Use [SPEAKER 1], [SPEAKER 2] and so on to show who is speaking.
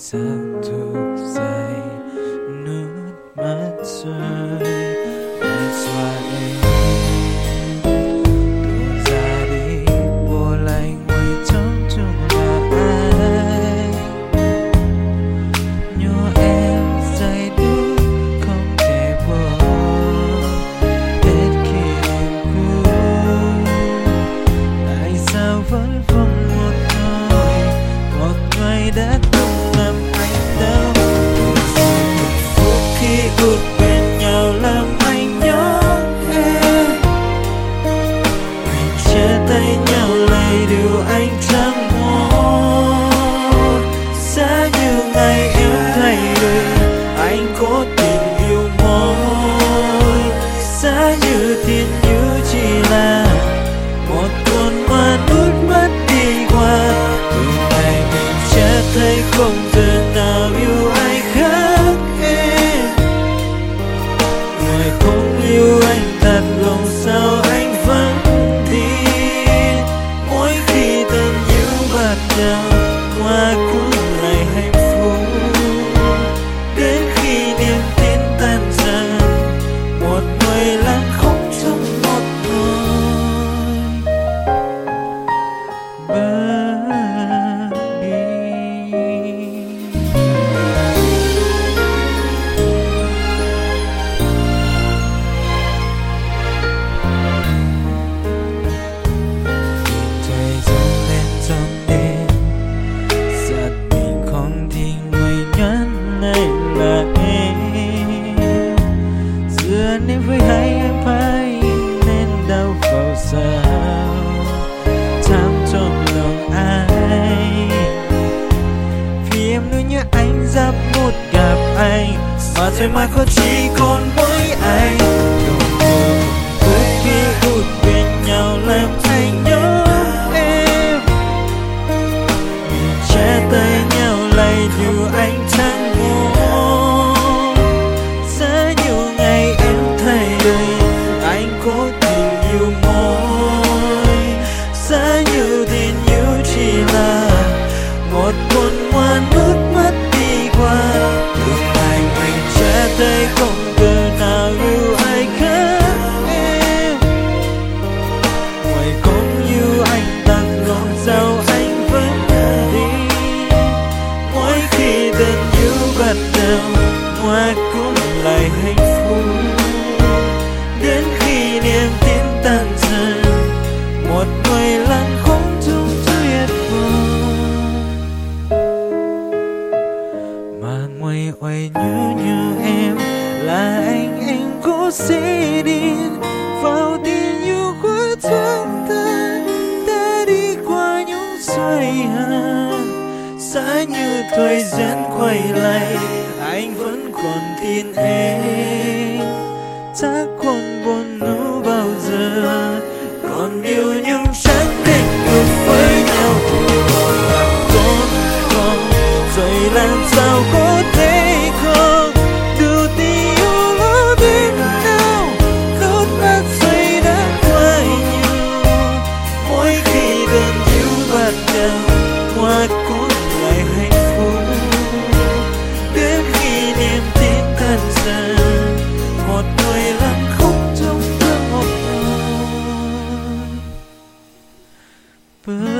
[SPEAKER 1] santuk to say mein Sohn. 我的 sao Thắm trong lòng ai Vì em nuôi nhớ anh giáp một gặp anh Mà rồi mai có chỉ còn mỗi anh phải hạnh phúc. Đến khi niềm tin tan dần một người lăn không trong tuyệt vọng mà ngoài oai nhớ như em là anh anh cũng sẽ đi. Vào tình yêu của chúng ta ta đi qua những xoay hàng. Xa như thời gian quay lại anh vẫn còn tin em. Chắc con buồn nó bao giờ còn yêu những but